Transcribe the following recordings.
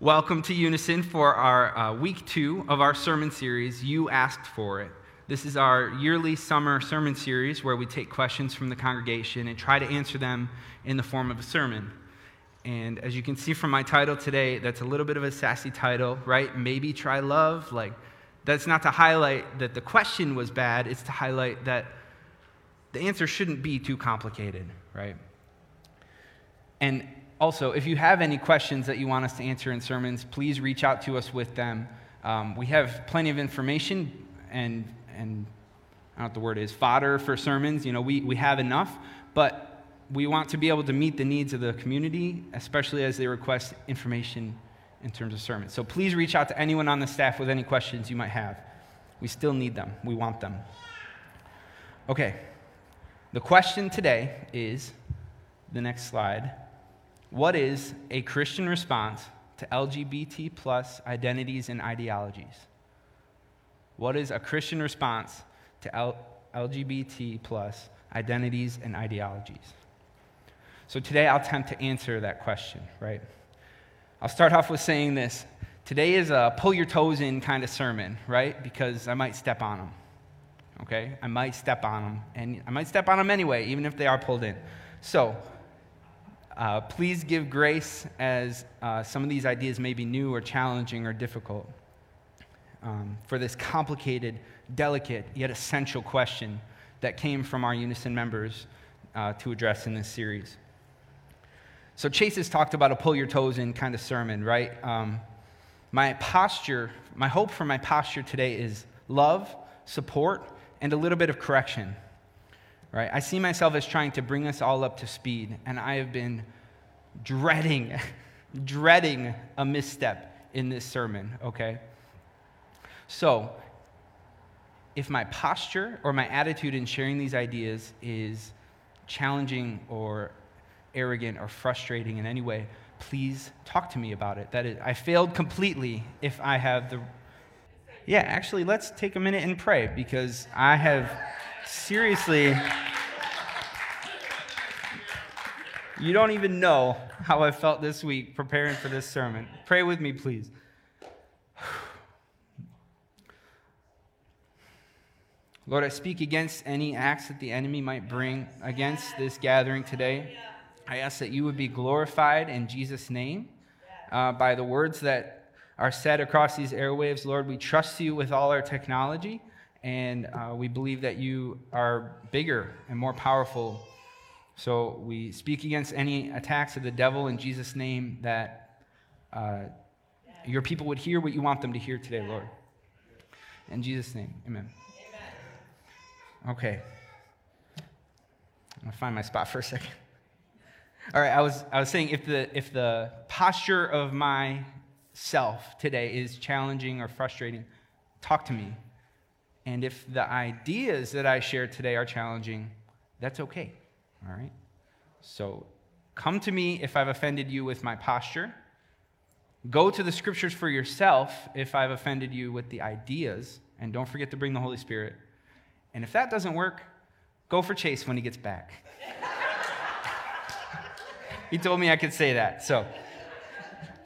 Welcome to Unison for our uh, week two of our sermon series, You Asked For It. This is our yearly summer sermon series where we take questions from the congregation and try to answer them in the form of a sermon. And as you can see from my title today, that's a little bit of a sassy title, right? Maybe try love. Like, that's not to highlight that the question was bad, it's to highlight that the answer shouldn't be too complicated, right? And also, if you have any questions that you want us to answer in sermons, please reach out to us with them. Um, we have plenty of information and, and I don't know what the word is, fodder for sermons. You know, we, we have enough, but we want to be able to meet the needs of the community, especially as they request information in terms of sermons. So please reach out to anyone on the staff with any questions you might have. We still need them, we want them. Okay, the question today is the next slide. What is a Christian response to LGBT plus identities and ideologies? What is a Christian response to L- LGBT plus identities and ideologies? So today I'll attempt to answer that question, right? I'll start off with saying this. Today is a pull your toes in kind of sermon, right? Because I might step on them. Okay? I might step on them. And I might step on them anyway, even if they are pulled in. So, uh, please give grace as uh, some of these ideas may be new or challenging or difficult. Um, for this complicated, delicate, yet essential question that came from our Unison members uh, to address in this series. So, Chase has talked about a pull your toes in kind of sermon, right? Um, my posture, my hope for my posture today is love, support, and a little bit of correction right? I see myself as trying to bring us all up to speed, and I have been dreading, dreading a misstep in this sermon, okay? So, if my posture or my attitude in sharing these ideas is challenging or arrogant or frustrating in any way, please talk to me about it. That is, I failed completely if I have the. Yeah, actually, let's take a minute and pray because I have seriously, you don't even know how I felt this week preparing for this sermon. Pray with me, please. Lord, I speak against any acts that the enemy might bring against this gathering today. I ask that you would be glorified in Jesus' name uh, by the words that are said across these airwaves. Lord, we trust you with all our technology. And uh, we believe that you are bigger and more powerful. So we speak against any attacks of the devil in Jesus' name that uh, your people would hear what you want them to hear today, Lord. In Jesus' name, amen. amen. Okay. I'm going to find my spot for a second. All right, I was, I was saying if the, if the posture of my self today is challenging or frustrating, talk to me. And if the ideas that I share today are challenging, that's okay. All right? So come to me if I've offended you with my posture. Go to the scriptures for yourself if I've offended you with the ideas. And don't forget to bring the Holy Spirit. And if that doesn't work, go for Chase when he gets back. he told me I could say that. So,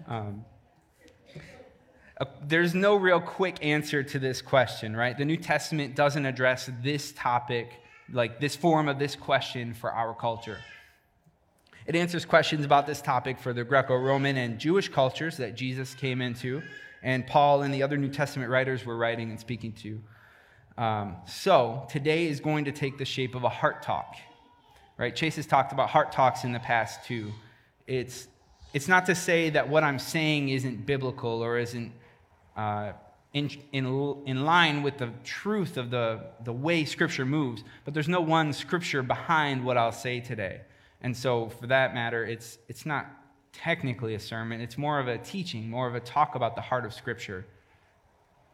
um, uh, there's no real quick answer to this question, right? The New Testament doesn't address this topic, like this form of this question for our culture. It answers questions about this topic for the Greco Roman and Jewish cultures that Jesus came into, and Paul and the other New Testament writers were writing and speaking to. Um, so today is going to take the shape of a heart talk, right? Chase has talked about heart talks in the past too. It's, it's not to say that what I'm saying isn't biblical or isn't uh, in, in, in line with the truth of the, the way Scripture moves, but there's no one Scripture behind what I'll say today. And so, for that matter, it's, it's not technically a sermon, it's more of a teaching, more of a talk about the heart of Scripture.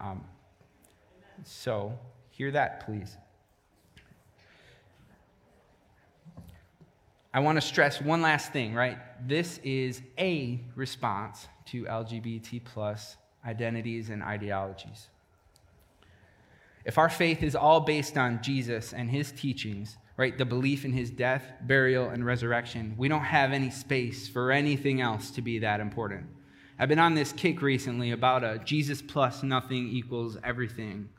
Um, so, hear that, please. I want to stress one last thing, right? This is a response to LGBT plus identities, and ideologies. If our faith is all based on Jesus and his teachings, right, the belief in his death, burial, and resurrection, we don't have any space for anything else to be that important. I've been on this kick recently about a Jesus plus nothing equals everything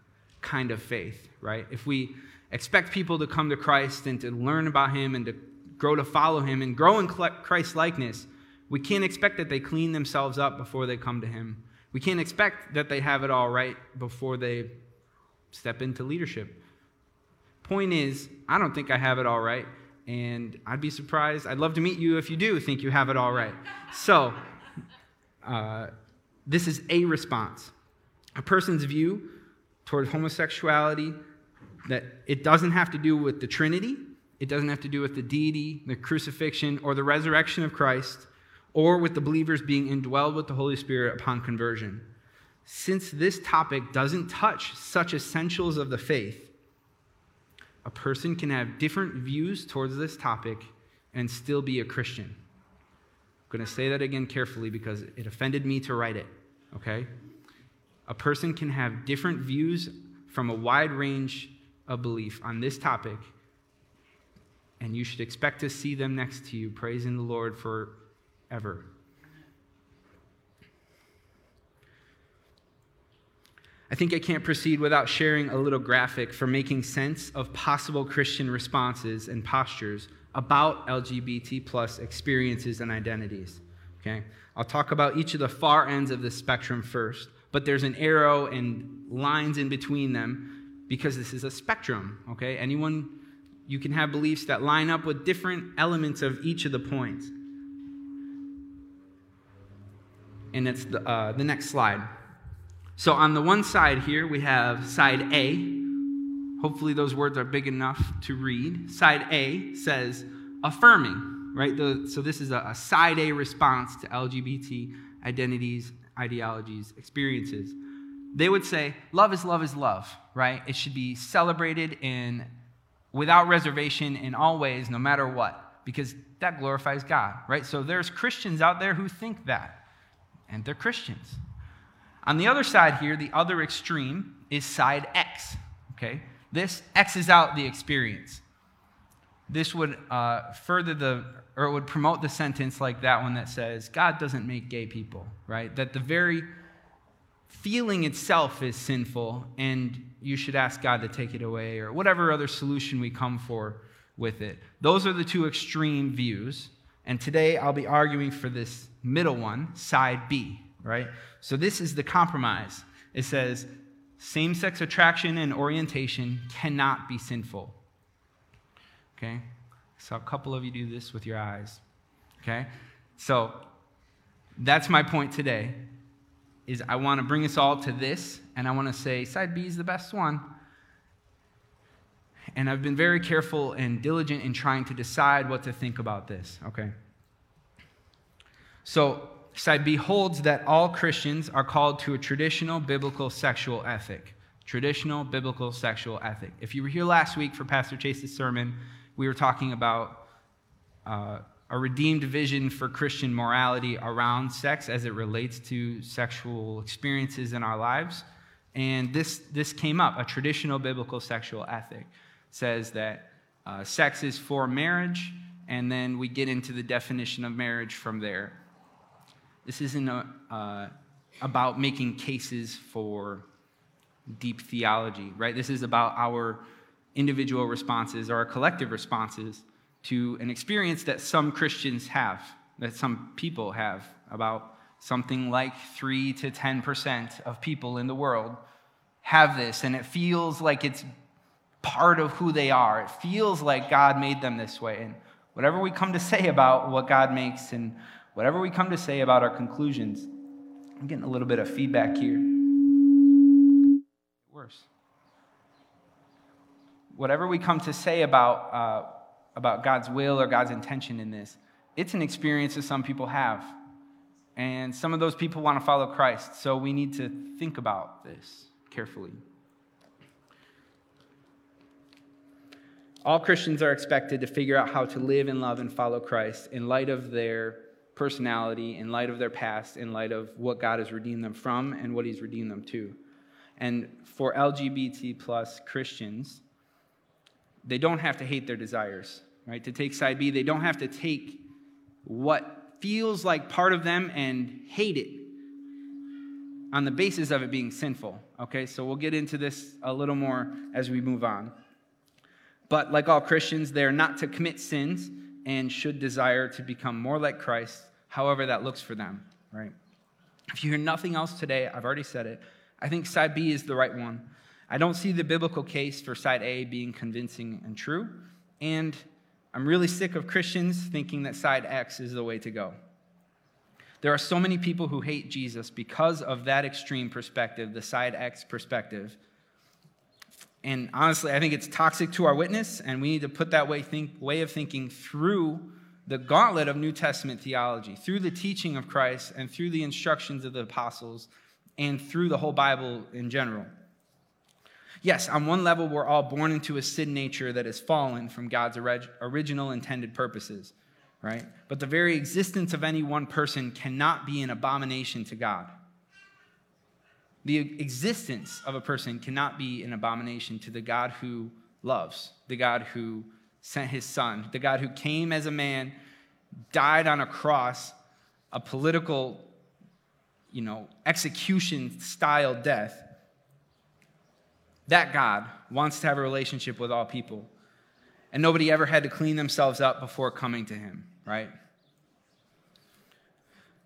kind of faith, right? If we expect people to come to Christ and to learn about Him and to grow to follow Him and grow in Christ likeness, we can't expect that they clean themselves up before they come to Him. We can't expect that they have it all right before they step into leadership. Point is, I don't think I have it all right, and I'd be surprised. I'd love to meet you if you do think you have it all right. So, uh, this is a response. A person's view toward homosexuality that it doesn't have to do with the Trinity, it doesn't have to do with the deity, the crucifixion, or the resurrection of Christ, or with the believers being indwelled with the Holy Spirit upon conversion. Since this topic doesn't touch such essentials of the faith, a person can have different views towards this topic and still be a Christian. I'm going to say that again carefully because it offended me to write it, okay? A person can have different views from a wide range of belief on this topic, and you should expect to see them next to you praising the Lord forever. I think I can't proceed without sharing a little graphic for making sense of possible Christian responses and postures about LGBT plus experiences and identities. Okay? I'll talk about each of the far ends of the spectrum first, but there's an arrow and lines in between them because this is a spectrum. Okay? Anyone, you can have beliefs that line up with different elements of each of the points. And it's the, uh, the next slide. So on the one side here, we have side A. Hopefully, those words are big enough to read. Side A says affirming, right? The, so this is a, a side A response to LGBT identities, ideologies, experiences. They would say, love is love is love, right? It should be celebrated in without reservation in all ways, no matter what, because that glorifies God, right? So there's Christians out there who think that, and they're Christians. On the other side here, the other extreme is side X. Okay? This X's out the experience. This would uh, further the, or it would promote the sentence like that one that says, God doesn't make gay people, right? That the very feeling itself is sinful and you should ask God to take it away or whatever other solution we come for with it. Those are the two extreme views. And today I'll be arguing for this middle one, side B, right? So this is the compromise. It says same sex attraction and orientation cannot be sinful. Okay? So a couple of you do this with your eyes. Okay? So that's my point today is I want to bring us all to this and I want to say side B is the best one. And I've been very careful and diligent in trying to decide what to think about this, okay? So B holds that all Christians are called to a traditional biblical sexual ethic. Traditional biblical sexual ethic. If you were here last week for Pastor Chase's sermon, we were talking about uh, a redeemed vision for Christian morality around sex as it relates to sexual experiences in our lives. And this, this came up. A traditional biblical sexual ethic says that uh, sex is for marriage, and then we get into the definition of marriage from there. This isn't a, uh, about making cases for deep theology, right? This is about our individual responses or our collective responses to an experience that some Christians have, that some people have, about something like 3 to 10% of people in the world have this, and it feels like it's part of who they are. It feels like God made them this way. And whatever we come to say about what God makes and whatever we come to say about our conclusions, I'm getting a little bit of feedback here. Worse. Whatever we come to say about, uh, about God's will or God's intention in this, it's an experience that some people have. And some of those people want to follow Christ. So we need to think about this carefully. All Christians are expected to figure out how to live and love and follow Christ in light of their personality, in light of their past, in light of what God has redeemed them from and what He's redeemed them to. And for LGBT plus Christians, they don't have to hate their desires, right? To take side B, they don't have to take what feels like part of them and hate it. on the basis of it being sinful. Okay, so we'll get into this a little more as we move on. But like all Christians, they are not to commit sins and should desire to become more like Christ, however that looks for them, right? If you hear nothing else today, I've already said it. I think side B is the right one. I don't see the biblical case for side A being convincing and true. And I'm really sick of Christians thinking that side X is the way to go. There are so many people who hate Jesus because of that extreme perspective, the side X perspective. And honestly, I think it's toxic to our witness, and we need to put that way, think, way of thinking through the gauntlet of New Testament theology, through the teaching of Christ, and through the instructions of the apostles, and through the whole Bible in general. Yes, on one level, we're all born into a sin nature that has fallen from God's original intended purposes right? But the very existence of any one person cannot be an abomination to God. The existence of a person cannot be an abomination to the God who loves, the God who sent his son, the God who came as a man, died on a cross, a political, you know, execution style death. That God wants to have a relationship with all people. And nobody ever had to clean themselves up before coming to him right?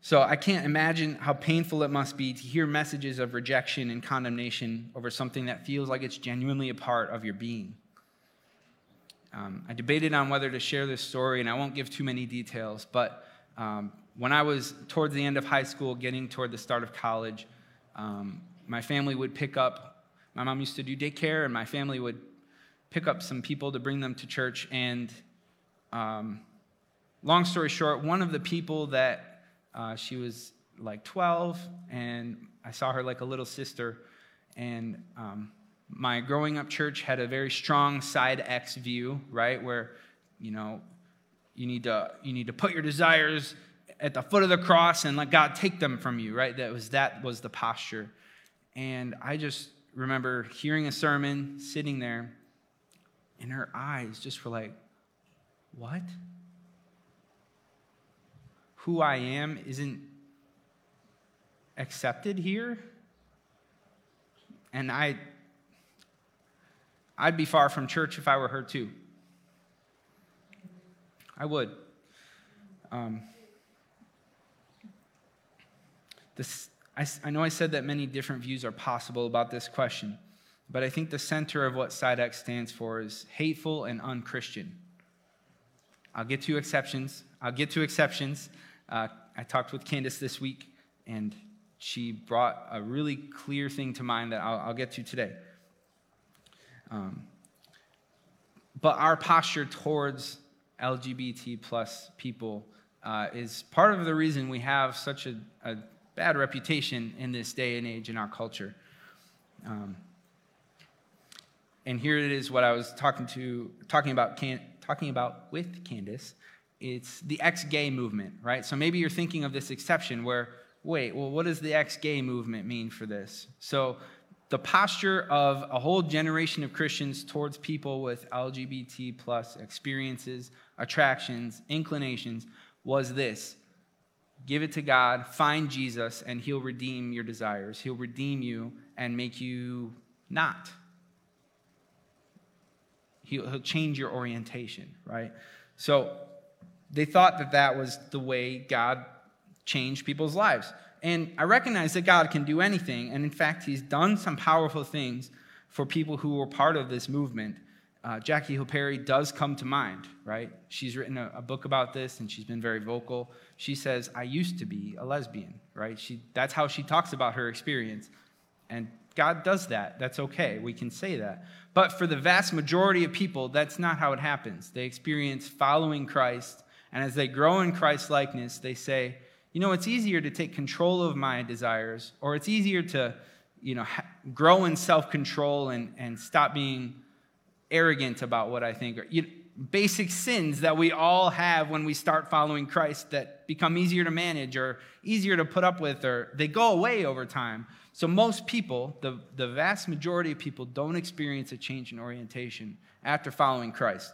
So I can't imagine how painful it must be to hear messages of rejection and condemnation over something that feels like it's genuinely a part of your being. Um, I debated on whether to share this story, and I won't give too many details, but um, when I was towards the end of high school, getting toward the start of college, um, my family would pick up, my mom used to do daycare, and my family would pick up some people to bring them to church, and um, long story short, one of the people that uh, she was like 12, and I saw her like a little sister. And um, my growing up church had a very strong side X view, right? Where, you know, you need to, you need to put your desires at the foot of the cross and let God take them from you, right? That was, that was the posture. And I just remember hearing a sermon, sitting there, and her eyes just were like, what? Who I am isn't accepted here. And I I'd be far from church if I were her too. I would. Um, this, I, I know I said that many different views are possible about this question, but I think the center of what Side X stands for is hateful and unchristian. I'll get to exceptions. I'll get to exceptions. Uh, I talked with Candace this week, and she brought a really clear thing to mind that I'll, I'll get to today. Um, but our posture towards LGBT plus people uh, is part of the reason we have such a, a, bad reputation in this day and age in our culture. Um, and here it is what I was talking to talking about can, talking about with Candace it's the ex gay movement, right? So maybe you're thinking of this exception where, wait, well, what does the ex gay movement mean for this? So the posture of a whole generation of Christians towards people with LGBT plus experiences, attractions, inclinations was this give it to God, find Jesus, and He'll redeem your desires. He'll redeem you and make you not. He'll, he'll change your orientation, right? So they thought that that was the way God changed people's lives. And I recognize that God can do anything. And in fact, He's done some powerful things for people who were part of this movement. Uh, Jackie Hill Perry does come to mind, right? She's written a, a, book about this and she's been very vocal. She says, I used to be a lesbian, right? She, that's how she talks about her experience. And God does that. That's okay. We can say that. But for the vast majority of people, that's not how it happens. They experience following Christ and as they grow in Christ's likeness, they say, you know, it's easier to take control of my desires, or it's easier to, you know, ha- grow in self control and, and stop being arrogant about what I think. Or, you know, basic sins that we all have when we start following Christ that become easier to manage or easier to put up with, or they go away over time. So, most people, the, the vast majority of people, don't experience a change in orientation after following Christ.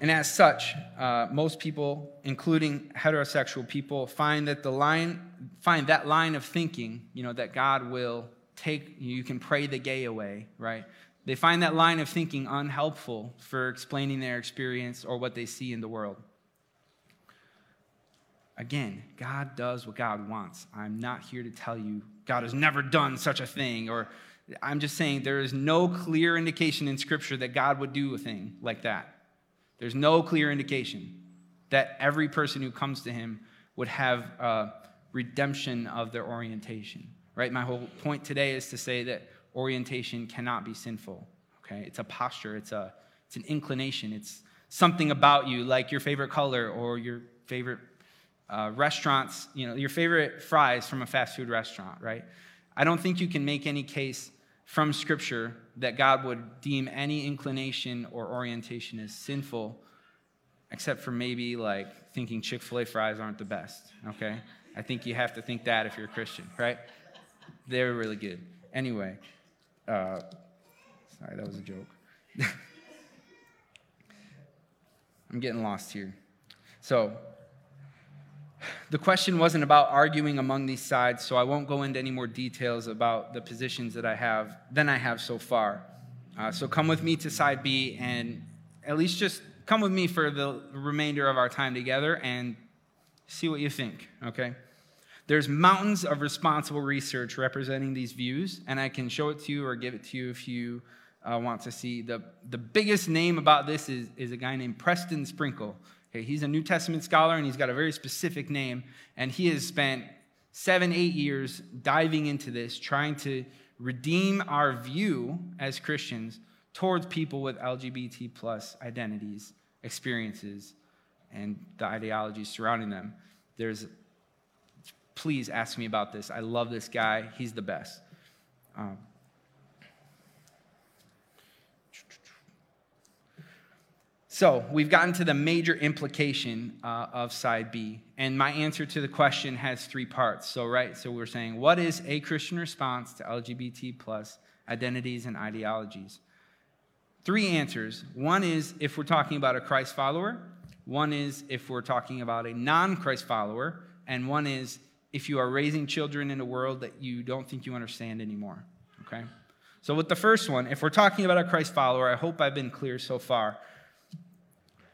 And as such, uh, most people, including heterosexual people, find that the line, find that line of thinking, you know, that God will take, you can pray the gay away, right? They find that line of thinking unhelpful for explaining their experience or what they see in the world. Again, God does what God wants. I'm not here to tell you God has never done such a thing, or I'm just saying there is no clear indication in Scripture that God would do a thing like that. There's no clear indication that every person who comes to him would have a redemption of their orientation. Right? My whole point today is to say that orientation cannot be sinful. Okay? It's a posture, it's a it's an inclination, it's something about you, like your favorite color or your favorite uh, restaurants, you know, your favorite fries from a fast food restaurant, right? I don't think you can make any case from Scripture that God would deem any inclination or orientation as sinful, except for maybe like thinking Chick fil A fries aren't the best, okay? I think you have to think that if you're a Christian, right? They're really good. Anyway, uh, sorry, that was a joke. I'm getting lost here. So, the question wasn't about arguing among these sides, so I won't go into any more details about the positions that I have than I have so far. Uh, so come with me to side B and at least just come with me for the remainder of our time together and see what you think, okay? There's mountains of responsible research representing these views, and I can show it to you or give it to you if you uh, want to see. The, the biggest name about this is, is a guy named Preston Sprinkle. Okay, he's a New Testament scholar and he's got a very specific name, and he has spent seven, eight years diving into this, trying to redeem our view as Christians towards people with LGBT plus identities, experiences, and the ideologies surrounding them. There's, please ask me about this. I love this guy. He's the best. Um, So we've gotten to the major implication uh, of side B, and my answer to the question has three parts. So right, so we're saying what is a Christian response to LGBT plus identities and ideologies? Three answers. One is if we're talking about a Christ follower. One is if we're talking about a non-Christ follower, and one is if you are raising children in a world that you don't think you understand anymore. Okay. So with the first one, if we're talking about a Christ follower, I hope I've been clear so far.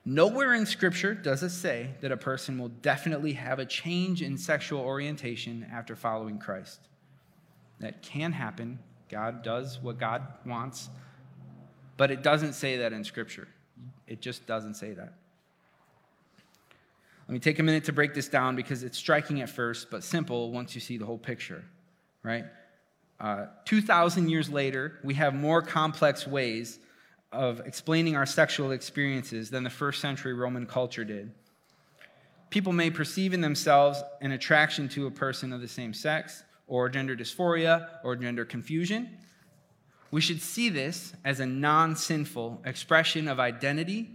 Nowhere in Scripture does it say that a person will definitely have a change in sexual orientation after following Christ. That can happen. God does what God wants, but it doesn't say that in Scripture. It just doesn't say that. Let me take a minute to break this down because it's striking at first, but simple once you see the whole picture, right? Uh, 2,000 years later, we have more complex ways of explaining our sexual experiences than the first century Roman culture did. People may perceive in themselves an attraction to a person of the same sex, or gender dysphoria, or gender confusion. We should see this as a non sinful expression of identity,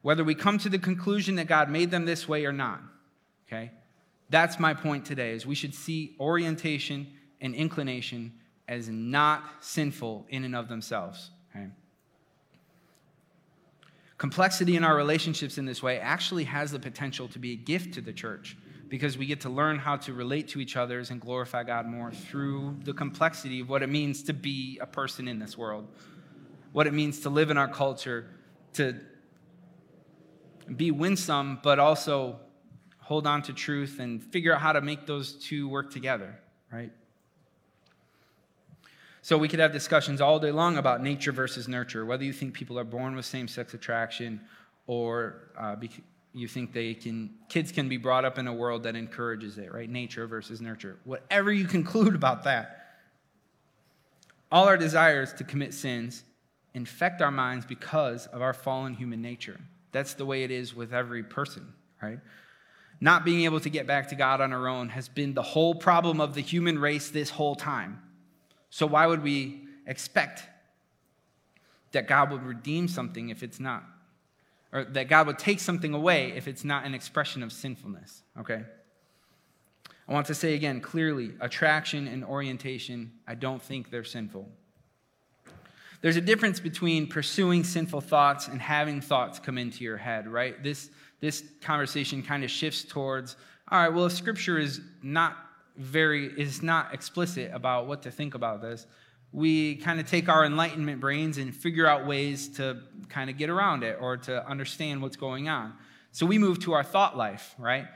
whether we come to the conclusion that God made them this way or not. Okay? That's my point today, is we should see orientation and inclination as not sinful in and of themselves. Okay? Complexity in our relationships in this way actually has the potential to be a gift to the church because we get to learn how to relate to each other and glorify God more through the complexity of what it means to be a person in this world, what it means to live in our culture, to be winsome, but also hold on to truth and figure out how to make those two work together, right? So we could have discussions all day long about nature versus nurture, whether you think people are born with same sex attraction or uh, you think they can, kids can be brought up in a world that encourages it, right? Nature versus nurture. Whatever you conclude about that, all our desires to commit sins infect our minds because of our fallen human nature. That's the way it is with every person, right? Not being able to get back to God on our own has been the whole problem of the human race this whole time. So, why would we expect that God would redeem something if it's not? Or that God would take something away if it's not an expression of sinfulness, okay? I want to say again clearly attraction and orientation, I don't think they're sinful. There's a difference between pursuing sinful thoughts and having thoughts come into your head, right? This, this conversation kind of shifts towards, all right, well, if scripture is not very, is not explicit about what to think about this, we kind of take our enlightenment brains and figure out ways to kind of get around it or to understand what's going on. So we move to our thought life, right?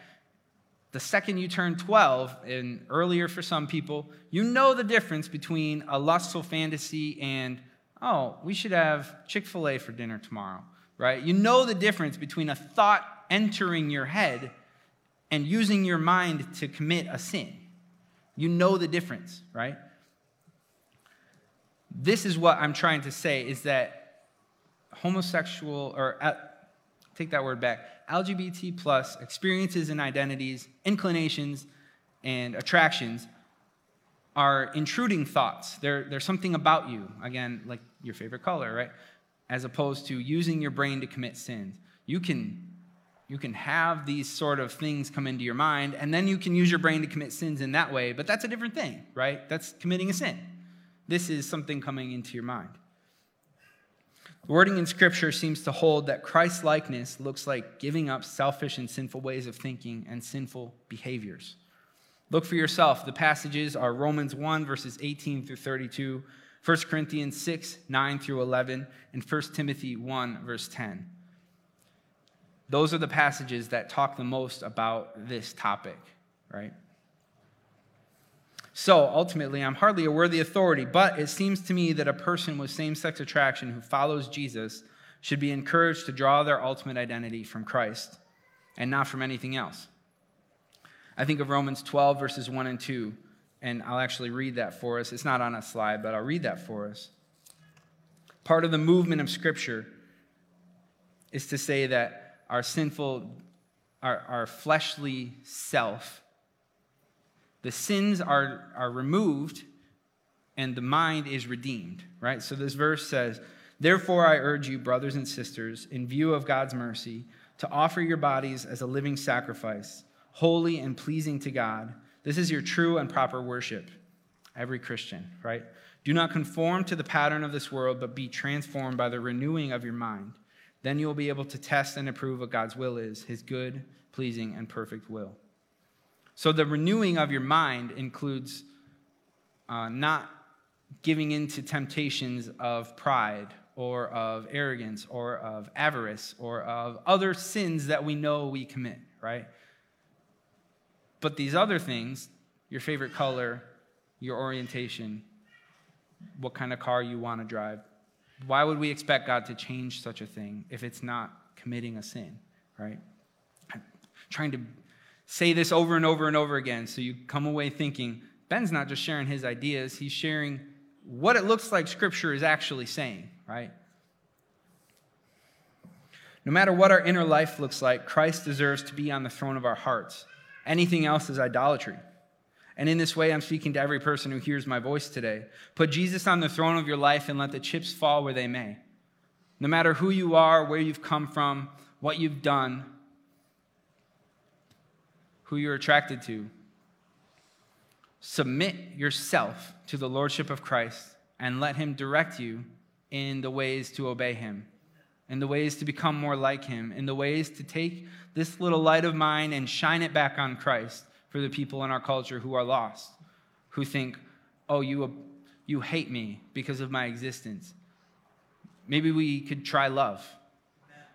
The second you turn 12, and earlier for some people, you know the difference between a lustful fantasy and, oh, we should have Chick fil A for dinner tomorrow, right? You know the difference between a thought entering your head and using your mind to commit a sin. You know the difference, right? This is what I'm trying to say is that homosexual, or uh, take that word back, LGBT plus experiences and identities, inclinations, and attractions are intruding thoughts. They're, they're something about you, again, like your favorite color, right? As opposed to using your brain to commit sins. You can you can have these sort of things come into your mind, and then you can use your brain to commit sins in that way, but that's a different thing, right? That's committing a sin. This is something coming into your mind. The wording in Scripture seems to hold that Christ likeness looks like giving up selfish and sinful ways of thinking and sinful behaviors. Look for yourself. The passages are Romans 1, verses 18 through 32, 1 Corinthians 6, 9 through 11, and 1 Timothy 1, verse 10. Those are the passages that talk the most about this topic, right? So ultimately, I'm hardly a worthy authority, but it seems to me that a person with same sex attraction who follows Jesus should be encouraged to draw their ultimate identity from Christ and not from anything else. I think of Romans 12, verses 1 and 2, and I'll actually read that for us. It's not on a slide, but I'll read that for us. Part of the movement of Scripture is to say that our sinful, our, our fleshly self, the sins are, are removed and the mind is redeemed, right? So this verse says, Therefore, I urge you, brothers and sisters, in view of God's mercy, to offer your bodies as a living sacrifice, holy and pleasing to God. This is your true and proper worship. Every Christian, right? Do not conform to the pattern of this world, but be transformed by the renewing of your mind then you will be able to test and approve what God's will is, his good, pleasing, and perfect will. So the renewing of your mind includes uh, not giving in to temptations of pride or of arrogance or of avarice or of other sins that we know we commit, right? But these other things, your favorite color, your orientation, what kind of car you want to drive, why would we expect God to change such a thing if it's not committing a sin, right? I'm trying to say this over and over and over again so you come away thinking Ben's not just sharing his ideas, he's sharing what it looks like Scripture is actually saying, right? No matter what our inner life looks like, Christ deserves to be on the throne of our hearts. Anything else is idolatry. And in this way, I'm speaking to every person who hears my voice today. Put Jesus on the throne of your life and let the chips fall where they may. No matter who you are, where you've come from, what you've done, who you're attracted to, submit yourself to the Lordship of Christ and let Him direct you in the ways to obey Him, in the ways to become more like Him, in the ways to take this little light of mine and shine it back on Christ for the people in our culture who are lost, who think, oh, you, uh, you hate me because of my existence. Maybe we could try love,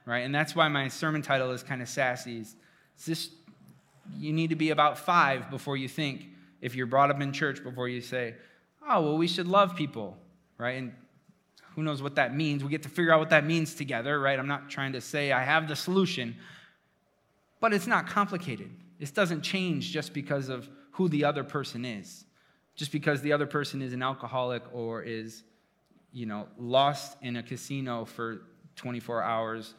right? And that's why my sermon title is kind of sassy. It's just, you need to be about five before you think, if you're brought up in church, before you say, oh, well, we should love people, right? And who knows what that means? We get to figure out what that means together, right? I'm not trying to say I have the solution, but it's not complicated. This doesn't change just because of who the other person is, just because the other person is an alcoholic or is, you know, lost in a casino for 24 hours,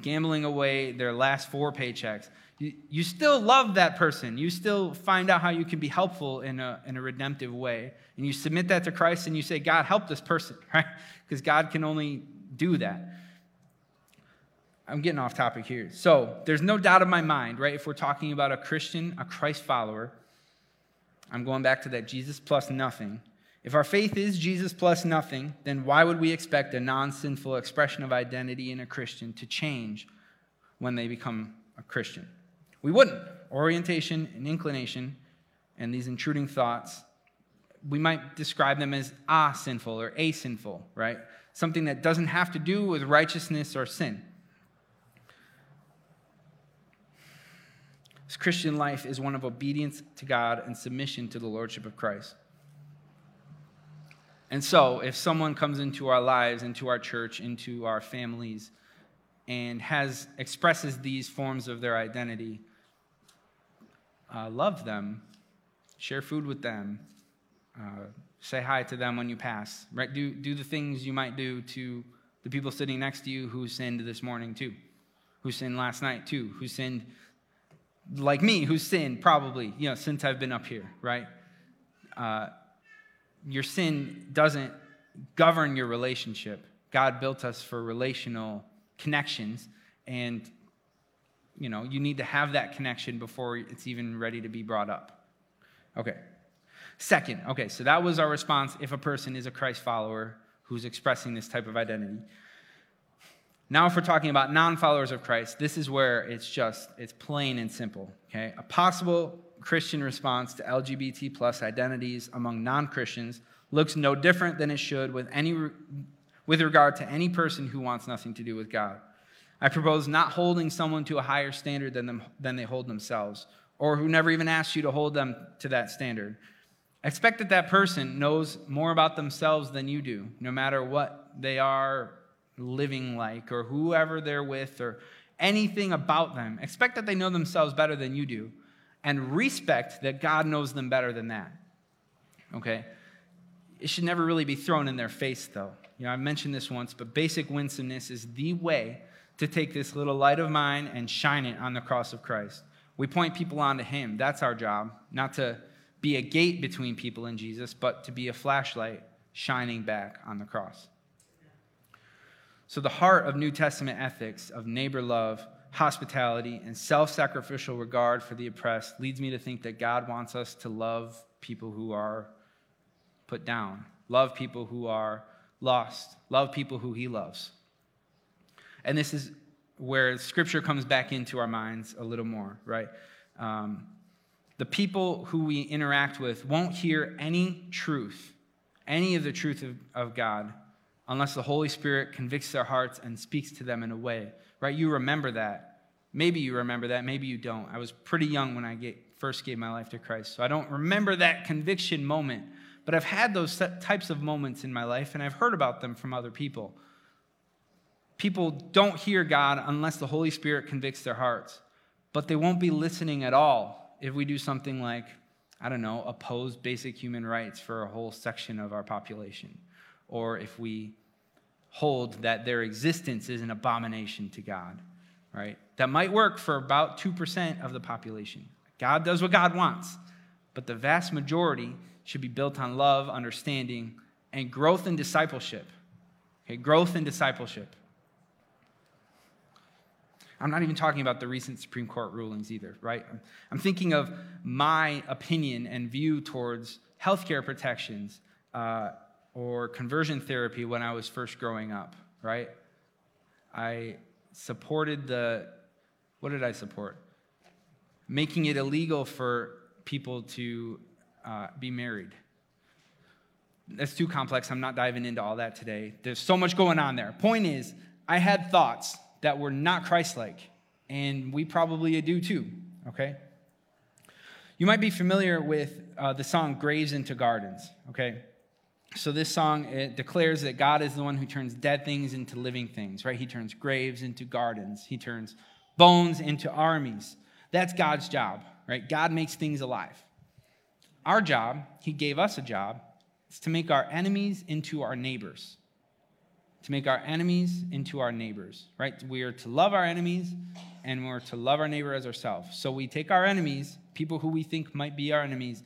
gambling away their last four paychecks. You, you still love that person. You still find out how you can be helpful in a, in a redemptive way. And you submit that to Christ and you say, God, help this person, right? Because God can only do that. I'm getting off topic here. So there's no doubt in my mind, right? If we're talking about a Christian, a Christ follower, I'm going back to that Jesus plus nothing. If our faith is Jesus plus nothing, then why would we expect a non sinful expression of identity in a Christian to change when they become a Christian? We wouldn't. Orientation and inclination and these intruding thoughts, we might describe them as a sinful or a sinful, right? Something that doesn't have to do with righteousness or sin. This Christian life is one of obedience to God and submission to the Lordship of Christ. And so, if someone comes into our lives, into our church, into our families, and has expresses these forms of their identity, uh, love them, share food with them, uh, say hi to them when you pass. Right? Do do the things you might do to the people sitting next to you who sinned this morning too, who sinned last night too, who sinned like me, who sinned probably you know since I've been up here. Right? Uh, your sin doesn't govern your relationship. God built us for relational connections, and you know, you need to have that connection before it's even ready to be brought up. Okay. Second, okay, so that was our response if a person is a Christ follower who's expressing this type of identity. Now, if we're talking about non followers of Christ, this is where it's just, it's plain and simple, okay? A possible Christian response to LGBT plus identities among non Christians looks no different than it should with, any, with regard to any person who wants nothing to do with God. I propose not holding someone to a higher standard than, them, than they hold themselves, or who never even asked you to hold them to that standard. Expect that that person knows more about themselves than you do, no matter what they are living like, or whoever they're with, or anything about them. Expect that they know themselves better than you do and respect that God knows them better than that. Okay? It should never really be thrown in their face, though. You know, I mentioned this once, but basic winsomeness is the way to take this little light of mine and shine it on the cross of Christ. We point people onto Him. That's our job, not to be a gate between people and Jesus, but to be a flashlight shining back on the cross. So, the heart of New Testament ethics of neighbor love hospitality, and self sacrificial regard for the oppressed leads me to think that God wants us to love people who are put down, love people who are lost, love people who He loves. And this is where Scripture comes back into our minds a little more, right? Um, the people who we interact with won't hear any truth, any of the truth of, of God, unless the Holy Spirit convicts their hearts and speaks to them in a way right? You remember that. Maybe you remember that, maybe you don't. I was pretty young when I get, first gave my life to Christ, so I don't remember that conviction moment. But I've had those types of moments in my life, and I've heard about them from other people. People don't hear God unless the Holy Spirit convicts their hearts, but they won't be listening at all if we do something like, I don't know, oppose basic human rights for a whole section of our population, or if we hold that their existence is an abomination to God, right? That might work for about 2% of the population. God does what God wants, but the vast majority should be built on love, understanding, and growth in discipleship. Okay, growth in discipleship. I'm not even talking about the recent Supreme Court rulings either, right? I'm thinking of my opinion and view towards healthcare protections, uh, or conversion therapy when I was first growing up, right? I supported the, what did I support? Making it illegal for people to uh, be married. That's too complex. I'm not diving into all that today. There's so much going on there. Point is, I had thoughts that were not Christ like, and we probably do too, okay? You might be familiar with uh, the song Graves into Gardens, okay? So this song it declares that God is the one who turns dead things into living things, right? He turns graves into gardens. He turns bones into armies. That's God's job, right? God makes things alive. Our job, he gave us a job, is to make our enemies into our neighbors. To make our enemies into our neighbors, right? We are to love our enemies and we're to love our neighbor as ourselves. So we take our enemies, people who we think might be our enemies,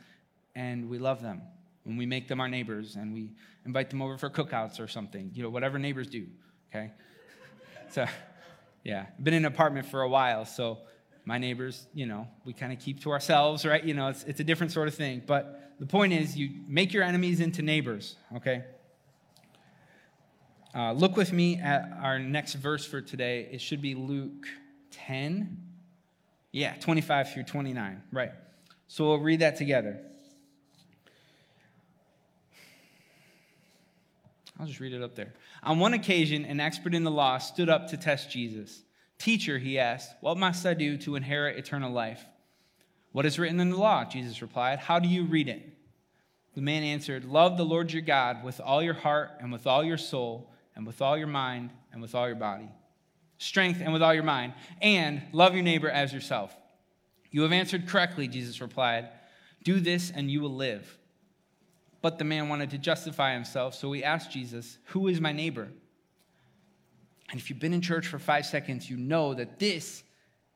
and we love them when we make them our neighbors and we invite them over for cookouts or something, you know, whatever neighbors do, okay? so, yeah, I've been in an apartment for a while, so My neighbors, you know, we kind of keep to ourselves, right? You know, it's, it's a different sort of thing. But the point is, you make your enemies into neighbors, okay? Uh, look with me at our next verse for today. It should be Luke 10. Yeah, 25 through 29, right. So we'll read that together. I'll just read it up there. On one occasion, an expert in the law stood up to test Jesus. Teacher, he asked, What must I do to inherit eternal life? What is written in the law? Jesus replied. How do you read it? The man answered, Love the Lord your God with all your heart and with all your soul and with all your mind and with all your body. Strength and with all your mind. And love your neighbor as yourself. You have answered correctly, Jesus replied. Do this and you will live. But the man wanted to justify himself, so he asked Jesus, Who is my neighbor? And if you've been in church for five seconds, you know that this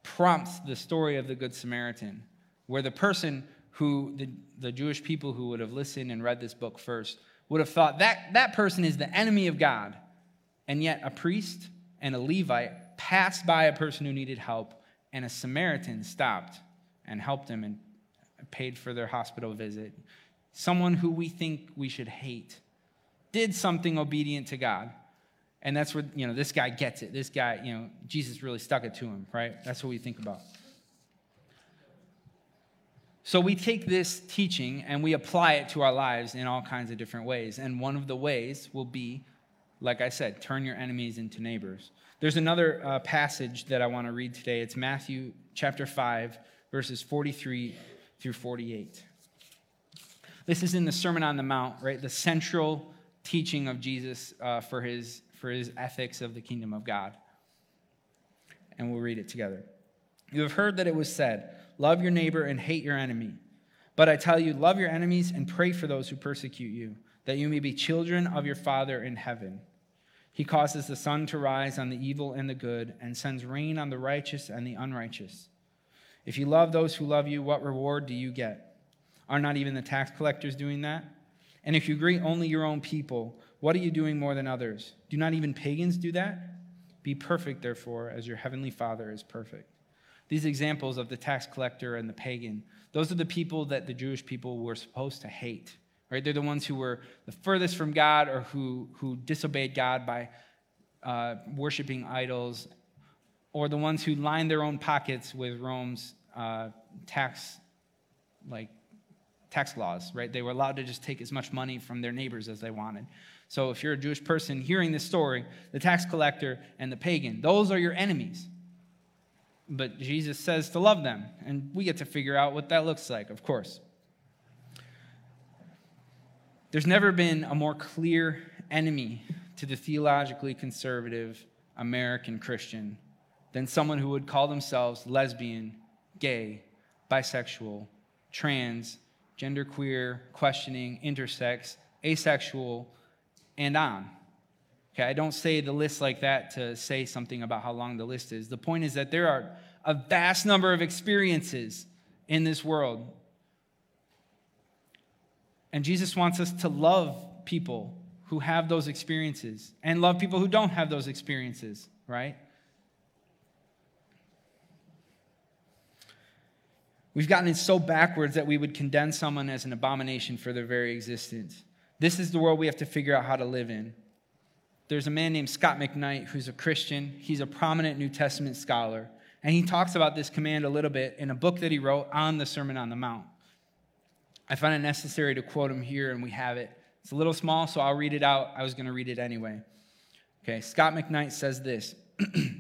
prompts the story of the Good Samaritan, where the person who, the, the Jewish people who would have listened and read this book first, would have thought that that person is the enemy of God. And yet, a priest and a Levite passed by a person who needed help, and a Samaritan stopped and helped him and paid for their hospital visit someone who we think we should hate, did something obedient to God. And that's where, you know, this guy gets it. This guy, you know, Jesus really stuck it to him, right? That's what we think about. So we take this teaching and we apply it to our lives in all kinds of different ways. And one of the ways will be, like I said, turn your enemies into neighbors. There's another uh, passage that I want to read today. It's Matthew chapter 5, verses 43 through 48. This is in the Sermon on the Mount, right? The central teaching of Jesus uh, for, his, for his ethics of the kingdom of God. And we'll read it together. You have heard that it was said, Love your neighbor and hate your enemy. But I tell you, love your enemies and pray for those who persecute you, that you may be children of your Father in heaven. He causes the sun to rise on the evil and the good, and sends rain on the righteous and the unrighteous. If you love those who love you, what reward do you get? Are not even the tax collectors doing that? And if you greet only your own people, what are you doing more than others? Do not even pagans do that? Be perfect, therefore, as your heavenly Father is perfect. These examples of the tax collector and the pagan, those are the people that the Jewish people were supposed to hate. Right? They're the ones who were the furthest from God or who, who disobeyed God by uh, worshiping idols, or the ones who lined their own pockets with Rome's uh, tax like tax laws, right? They were allowed to just take as much money from their neighbors as they wanted. So if you're a Jewish person hearing this story, the tax collector and the pagan, those are your enemies. But Jesus says to love them, and we get to figure out what that looks like, of course. There's never been a more clear enemy to the theologically conservative American Christian than someone who would call themselves lesbian, gay, bisexual, trans, genderqueer, questioning, intersex, asexual, and on. Okay, I don't say the list like that to say something about how long the list is. The point is that there are a vast number of experiences in this world. And Jesus wants us to love people who have those experiences and love people who don't have those experiences, right? We've gotten it so backwards that we would condemn someone as an abomination for their very existence. This is the world we have to figure out how to live in. There's a man named Scot McKnight who's a Christian. He's a prominent New Testament scholar. And he talks about this command a little bit in a book that he wrote on the Sermon on the Mount. I find it necessary to quote him here, and we have it. It's a little small, so I'll read it out. I was going to read it anyway. Okay, Scot McKnight says this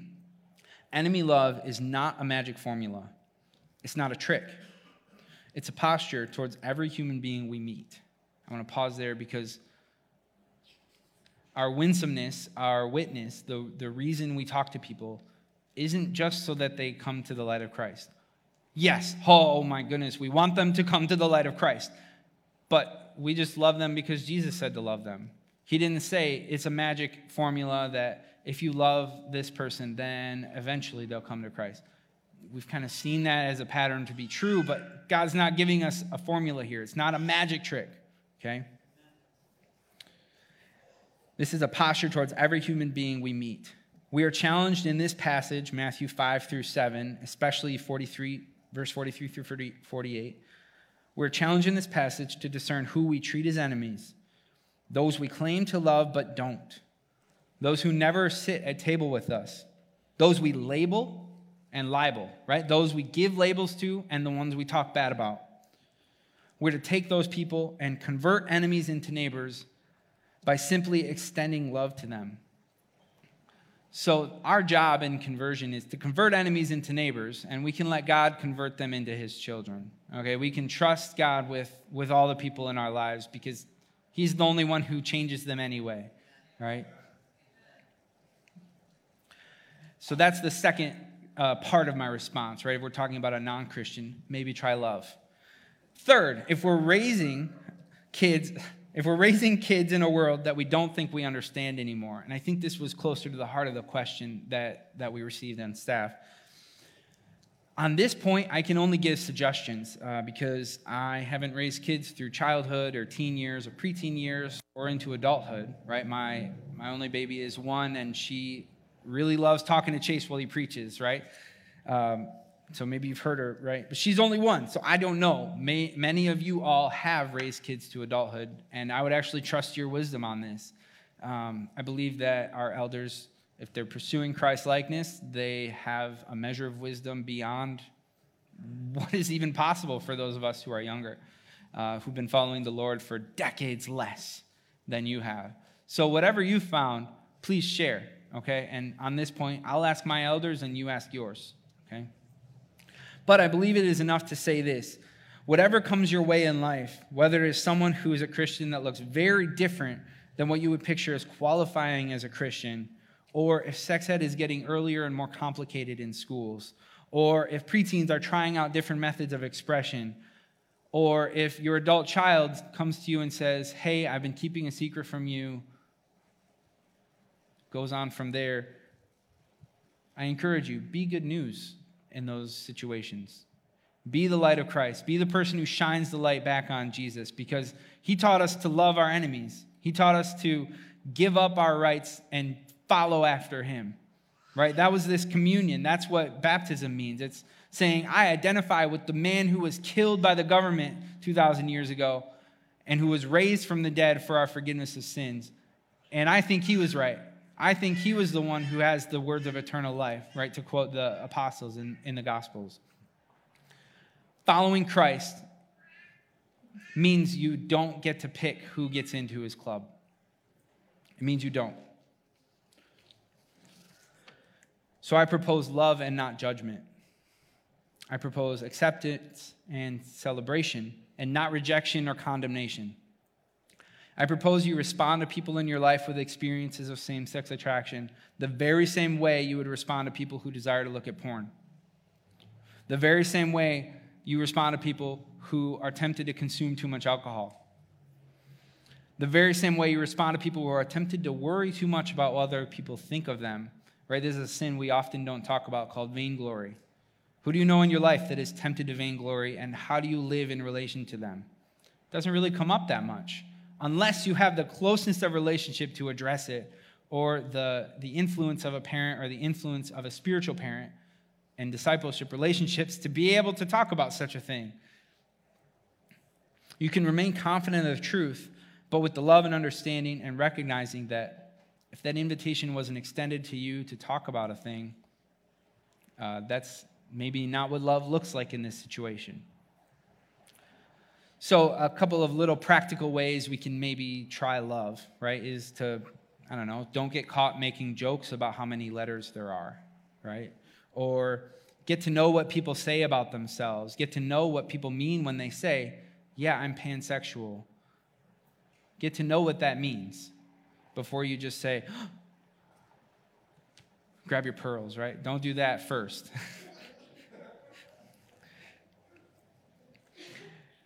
Enemy love is not a magic formula. It's not a trick, it's a posture towards every human being we meet. I want to pause there because our winsomeness, our witness, the, the reason we talk to people isn't just so that they come to the light of Christ. Yes, oh, oh my goodness, we want them to come to the light of Christ. But we just love them because Jesus said to love them. He didn't say it's a magic formula that if you love this person, then eventually they'll come to Christ we've kind of seen that as a pattern to be true, but God's not giving us a formula here. It's not a magic trick, okay? This is a posture towards every human being we meet. We are challenged in this passage, Matthew 5 through 7, especially 43, verse 43 through 40, 48. We're challenged in this passage to discern who we treat as enemies, those we claim to love but don't, those who never sit at table with us, those we label and libel, right? Those we give labels to and the ones we talk bad about. We're to take those people and convert enemies into neighbors by simply extending love to them. So, our job in conversion is to convert enemies into neighbors, and we can let God convert them into his children. Okay, we can trust God with, with all the people in our lives because he's the only one who changes them anyway, right? So, that's the second uh, part of my response, right? If we're talking about a non Christian, maybe try love. Third, if we're raising kids, if we're raising kids in a world that we don't think we understand anymore, and I think this was closer to the heart of the question that, that we received on staff. On this point, I can only give suggestions uh, because I haven't raised kids through childhood or teen years or preteen years or into adulthood, right? My, my only baby is one, and she really loves talking to Chase while he preaches, right? Um, so maybe you've heard her, right? But she's only one, so I don't know. May, many of you all have raised kids to adulthood, and I would actually trust your wisdom on this. Um, I believe that our elders, if they're pursuing Christ likeness, they have a measure of wisdom beyond what is even possible for those of us who are younger, uh, who've been following the Lord for decades less than you have. So, whatever you found, please share, okay? And on this point, I'll ask my elders and you ask yours, okay? But I believe it is enough to say this whatever comes your way in life, whether it is someone who is a Christian that looks very different than what you would picture as qualifying as a Christian, or if sex ed is getting earlier and more complicated in schools, or if preteens are trying out different methods of expression, or if your adult child comes to you and says, Hey, I've been keeping a secret from you, goes on from there, I encourage you, be good news in those situations. Be the light of Christ. Be the person who shines the light back on Jesus because he taught us to love our enemies. He taught us to give up our rights and follow after him. Right? That was this communion. That's what baptism means. It's saying, I identify with the man who was killed by the government 2,000 years ago and who was raised from the dead for our forgiveness of sins. And I think he was right. I think he was the one who has the words of eternal life, right? To quote the apostles in, in the Gospels. Following Christ means you don't get to pick who gets into his club. It means you don't. So I propose love and not judgment. I propose acceptance and celebration and not rejection or condemnation. I propose you respond to people in your life with experiences of same sex attraction the very same way you would respond to people who desire to look at porn. The very same way you respond to people who are tempted to consume too much alcohol. The very same way you respond to people who are tempted to worry too much about what other people think of them. Right? This is a sin we often don't talk about called vainglory. Who do you know in your life that is tempted to vainglory, and how do you live in relation to them? It doesn't really come up that much unless you have the closeness of relationship to address it or the, the influence of a parent or the influence of a spiritual parent and discipleship relationships to be able to talk about such a thing. You can remain confident of truth, but with the love and understanding and recognizing that if that invitation wasn't extended to you to talk about a thing, uh, that's maybe not what love looks like in this situation. So, a couple of little practical ways we can maybe try love, right, is to, I don't know, don't get caught making jokes about how many letters there are, right? Or get to know what people say about themselves, get to know what people mean when they say, yeah, I'm pansexual. Get to know what that means before you just say, grab your pearls, right? Don't do that first.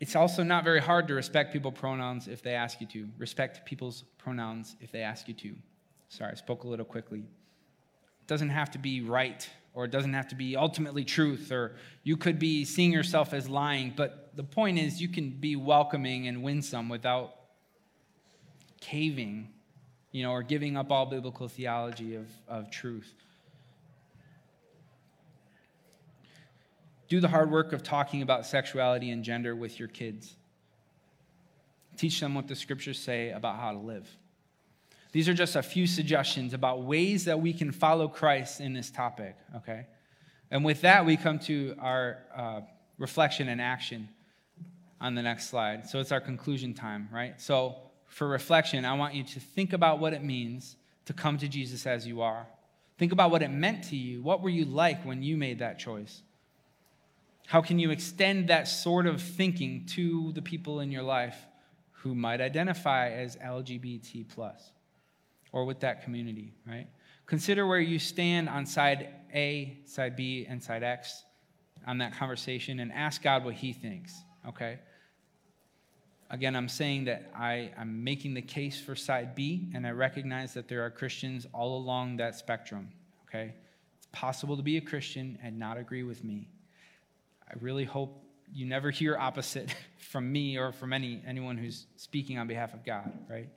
It's also not very hard to respect people's pronouns if they ask you to. Respect people's pronouns if they ask you to. Sorry, I spoke a little quickly. It doesn't have to be right, or it doesn't have to be ultimately truth, or you could be seeing yourself as lying, but the point is you can be welcoming and winsome without caving you know, or giving up all biblical theology of, of truth. Do the hard work of talking about sexuality and gender with your kids. Teach them what the scriptures say about how to live. These are just a few suggestions about ways that we can follow Christ in this topic, okay? And with that, we come to our uh, reflection and action on the next slide. So it's our conclusion time, right? So for reflection, I want you to think about what it means to come to Jesus as you are. Think about what it meant to you. What were you like when you made that choice? How can you extend that sort of thinking to the people in your life who might identify as LGBT plus or with that community, right? Consider where you stand on side A, side B, and side X on that conversation and ask God what he thinks, okay? Again, I'm saying that I, I'm making the case for side B, and I recognize that there are Christians all along that spectrum, okay? It's possible to be a Christian and not agree with me. I really hope you never hear opposite from me or from any, anyone who's speaking on behalf of God, right?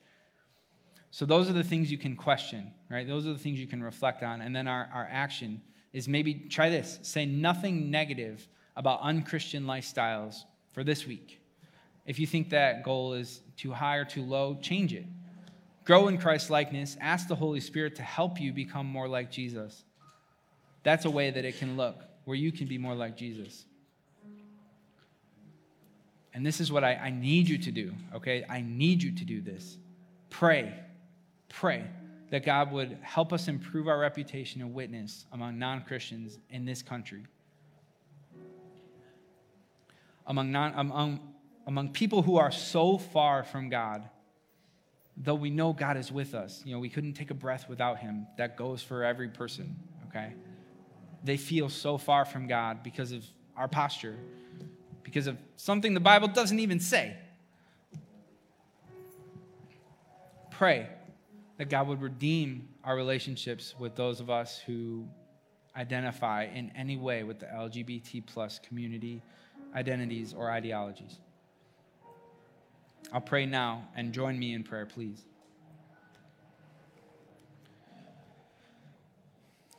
So those are the things you can question, right? Those are the things you can reflect on. And then our, our action is maybe try this say nothing negative about unchristian lifestyles for this week if you think that goal is too high or too low, change it. Grow in Christ's likeness. Ask the Holy Spirit to help you become more like Jesus. That's a way that it can look, where you can be more like Jesus. And this is what I, I need you to do, okay? I need you to do this. Pray, pray that God would help us improve our reputation and witness among non Christians in this country. Among, non, among among people who are so far from God, though we know God is with us, you know, we couldn't take a breath without Him. That goes for every person, okay? They feel so far from God because of our posture, because of something the Bible doesn't even say. Pray that God would redeem our relationships with those of us who identify in any way with the LGBT plus community identities or ideologies. I'll pray now and join me in prayer, please.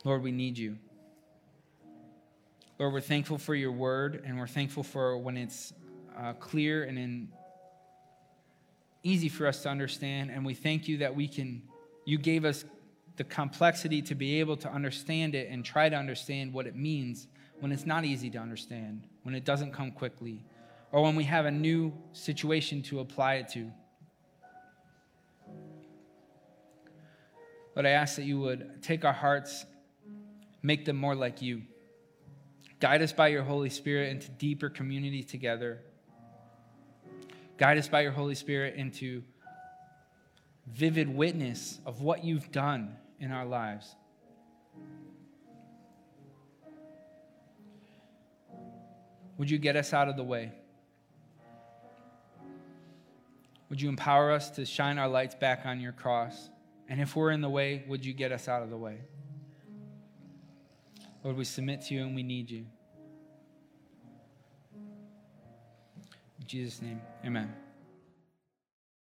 Lord, we need you. Lord, we're thankful for your word, and we're thankful for when it's uh, clear and in, easy for us to understand. And we thank you that we can, you gave us the complexity to be able to understand it and try to understand what it means when it's not easy to understand, when it doesn't come quickly, or when we have a new situation to apply it to. But I ask that you would take our hearts, make them more like you. Guide us by your Holy Spirit into deeper community together. Guide us by your Holy Spirit into vivid witness of what you've done in our lives. Would you get us out of the way? Would you empower us to shine our lights back on your cross? And if we're in the way, would you get us out of the way? Lord, we submit to you and we need you. Jesus' name, amen.